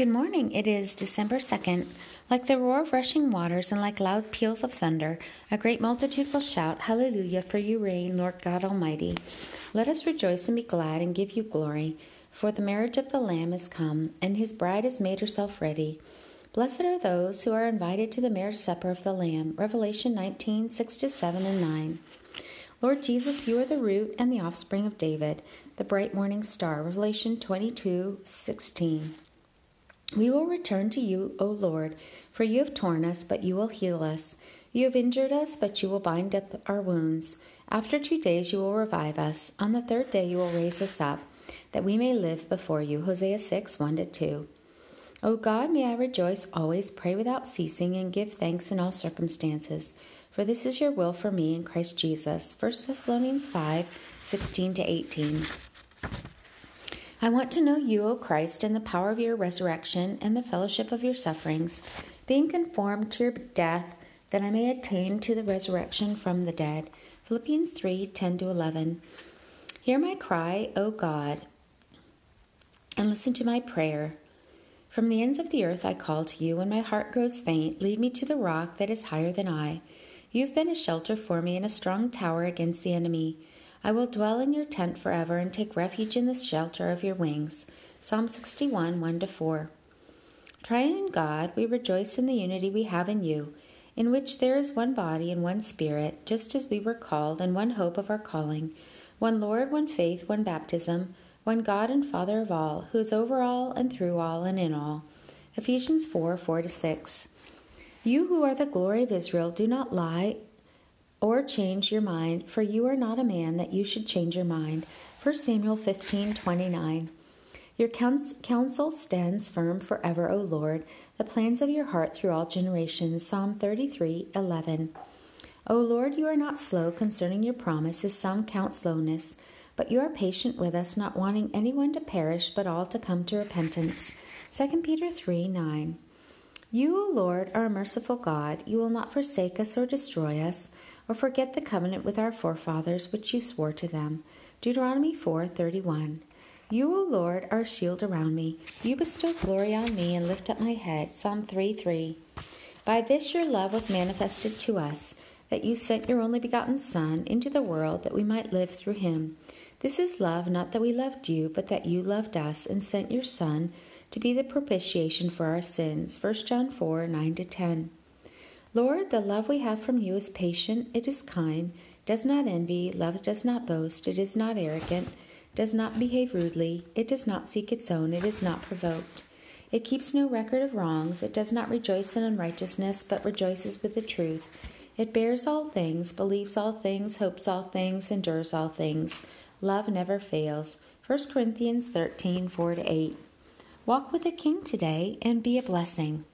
Good morning. It is December 2nd. Like the roar of rushing waters and like loud peals of thunder, a great multitude will shout, Hallelujah, for you reign, Lord God Almighty. Let us rejoice and be glad and give you glory, for the marriage of the Lamb is come, and his bride has made herself ready. Blessed are those who are invited to the marriage supper of the Lamb. Revelation 19 6 7 and 9. Lord Jesus, you are the root and the offspring of David, the bright morning star. Revelation 22 16. We will return to you, O Lord, for you have torn us, but you will heal us. You have injured us, but you will bind up our wounds. After two days you will revive us. On the third day you will raise us up, that we may live before you. Hosea 6 1 2. O God, may I rejoice always, pray without ceasing, and give thanks in all circumstances. For this is your will for me in Christ Jesus. 1 Thessalonians 5 16 18. I want to know you, O Christ, and the power of your resurrection and the fellowship of your sufferings, being conformed to your death, that I may attain to the resurrection from the dead. Philippians 3 10 11. Hear my cry, O God, and listen to my prayer. From the ends of the earth I call to you. When my heart grows faint, lead me to the rock that is higher than I. You have been a shelter for me and a strong tower against the enemy. I will dwell in your tent forever and take refuge in the shelter of your wings. Psalm 61 1 4. Triune God, we rejoice in the unity we have in you, in which there is one body and one spirit, just as we were called, and one hope of our calling, one Lord, one faith, one baptism, one God and Father of all, who is over all and through all and in all. Ephesians 4 4 6. You who are the glory of Israel, do not lie or change your mind, for you are not a man that you should change your mind. 1 Samuel 15 29. Your counsel stands firm forever, O Lord, the plans of your heart through all generations. Psalm 33 11. O Lord, you are not slow concerning your promise, as some count slowness, but you are patient with us, not wanting anyone to perish, but all to come to repentance. 2 Peter 3 9. You, O Lord, are a merciful God. You will not forsake us or destroy us, or forget the covenant with our forefathers which you swore to them. Deuteronomy 4:31. You, O Lord, are a shield around me. You bestow glory on me and lift up my head. Psalm 3:3. By this your love was manifested to us, that you sent your only begotten Son into the world that we might live through him. This is love, not that we loved you, but that you loved us and sent your Son to be the propitiation for our sins. 1 John 4 9 10. Lord, the love we have from you is patient, it is kind, does not envy, loves does not boast, it is not arrogant, does not behave rudely, it does not seek its own, it is not provoked. It keeps no record of wrongs, it does not rejoice in unrighteousness, but rejoices with the truth. It bears all things, believes all things, hopes all things, endures all things. Love never fails. 1 Corinthians 13 4 8. Walk with the King today and be a blessing.